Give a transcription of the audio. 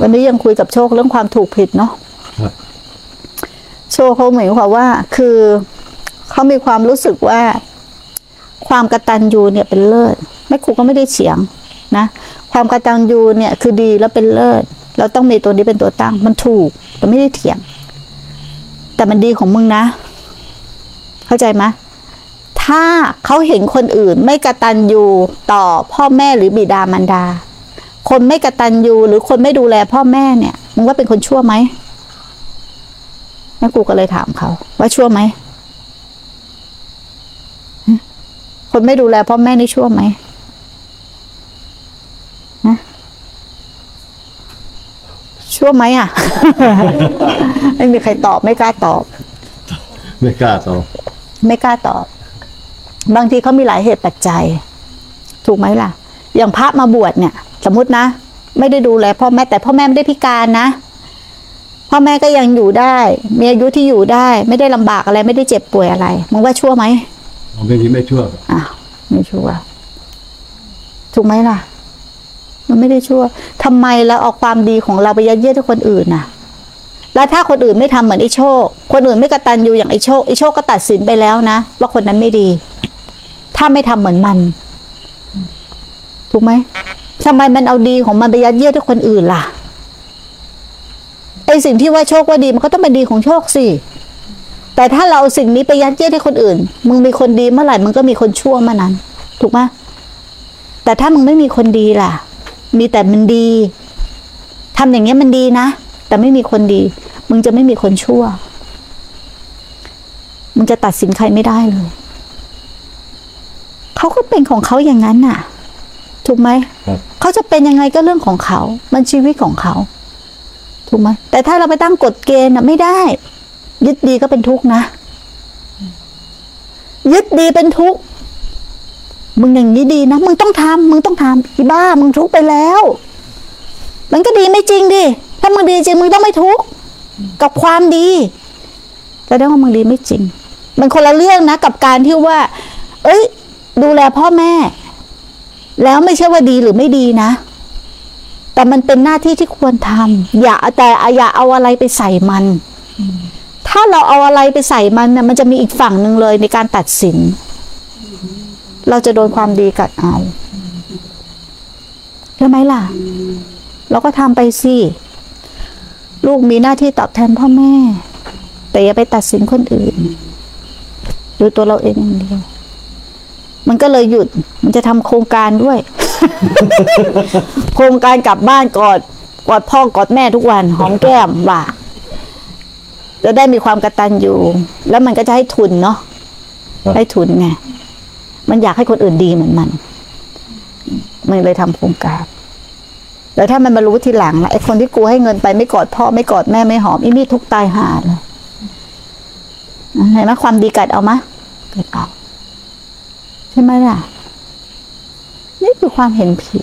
วันนี้ยังคุยกับโชคเรื่องความถูกผิดเนาะครับโชคเขาเหมือนความว่า คือเขามีความรู้สึกว่า ความกตัญญูเนี่ยเป็นเลิศแม่ครูก็ไม่ได้เฉียงนะความกตัญญูเนี่ยคือดีแล้วเป็นเลิศเราต้องมีตัวนี้เป็นตัวตั้ง มันถูกแต่ไม่ได้เถียง แต่มันดีของมึงนะ เข้าใจไหมถ้าเขาเห็นคนอื่นไม่กตัญญูต่อพ่อแม่หรือบิดามารดา คนไม่กตัญญูหรือคนไม่ดูแลพ่อแม่เนี่ยมึงว่าเป็นคนชั่วไหมแม่ครูก็เลยถามเขา ว่าชั่วไหมฮะคนไม่ดูแลพ่อแม่นี่ชั่วไหมฮะชั่วไหมอะ ไม่มีใครตอบไม่กล้าตอบ ไม่กล้าตอบ ไม่กล้าตอบ บางทีเขามีหลายเหตุปัจจัย ถูกไหมล่ะ อย่างพระมาบวชเนี่ย สมมตินะ ไม่ได้ดูแลพ่อแม่แต่พ่อแม่ไม่ได้พิการนะ พ่อแม่ก็ยังอยู่ได้ มีอายุที่อยู่ได้ ไม่ได้ลำบากอะไร ไม่ได้เจ็บป่วยอะไรมึงว่าชั่วไหมผมไม่มีไม่ชั่วครับอ้าวไม่ชั่วถูกไหมล่ะ มันไม่ได้ชั่วทำไมแล้วเอาความดีของเราไปยัดเยียดให้คนอื่นน่ะ แล้วถ้าคนอื่นไม่ทำเหมือนไอ้โชค คนอื่นไม่กระตันอยู่อย่างไอ้โชคไอ้โชคก็ตัดสินไปแล้วนะว่าคนนั้นไม่ดี ถ้าไม่ทำเหมือนมัน ถูกไหม ทำไมมันเอาดีของมันไปยัดเยียดให้คนอื่นล่ะไอสิ่งที่ว่าโชคว่าดีมันก็ต้องเป็นดีของโชคสิแต่ถ้าเราเอาสิ่งนี้ไปยัดเยียดให้คนอื่น มึงมีคนดีเมื่อไหร่มึงก็มีคนชั่วเมื่อนั้น ถูกไหมแต่ถ้ามึงไม่มีคนดีล่ะ มีแต่มันดีทำอย่างเงี้ยมันดีนะ แต่ไม่มีคนดี มึงจะไม่มีคนชั่ว มึงจะตัดสินใครไม่ได้เลย เขาก็เป็นของเขาอย่างนั้นน่ะ ถูกไหมครับเขาจะเป็นยังไงก็เรื่องของเขา มันชีวิตของเขา ถูกไหมแต่ถ้าเราไปตั้งกฎเกณฑ์น่ะไม่ได้ ยึดดีก็เป็นทุกข์นะ ยึดดีเป็นทุกข์มึงอย่างนี้ดีนะมึงต้องทำมึงต้องทำอีบ้า มึงทุกข์ไปแล้ว มันก็ดีไม่จริงดิถ้ามึงดีจริงมึงต้องไม่ทุกข์กับความดีแสดงว่ามึงดีไม่จริง มันคนละเรื่องนะ กับการที่ว่า เอ้ย ดูแลพ่อแม่ แล้วไม่ใช่ว่าดีหรือไม่ดีนะ แต่มันเป็นหน้าที่ที่ควรทำอย่าแต่อย่าเอาอะไรไปใส่มัน ถ้าเราเอาอะไรไปใส่มันนะมันจะมีอีกฝั่งหนึ่งเลยในการตัดสิน เราจะโดนความดีกัดเอาใช่ไหมล่ะ เราก็ทำไปสิลูกมีหน้าที่ตอบแทนพ่อแม่ แต่อย่าไปตัดสินคนอื่น ดูตัวเราเองอย่างเดียว มันก็เลยหยุด มันจะทำโครงการด้วย โครงการกลับบ้านกอดกอดพ่อกอดแม่ทุกวันหอมแก้มว่าจะได้มีความกระตันอยู่ แล้วมันก็จะให้ทุนเนาะให้ทุนไงมันอยากให้คนอื่นดีเหมือนมัน มันเลยทำโครงการแต่ถ้ามันมารู้ทีหลังละไอ้คนที่กูให้เงินไปไม่กอดพ่อไม่กอดแม่ไม่หอมอีนี่ทุกตายหาเลยเห็นไหมความดีกัดเอามะกัดเอา ใช่ไหมล่ะ นี่คือความเห็นผิด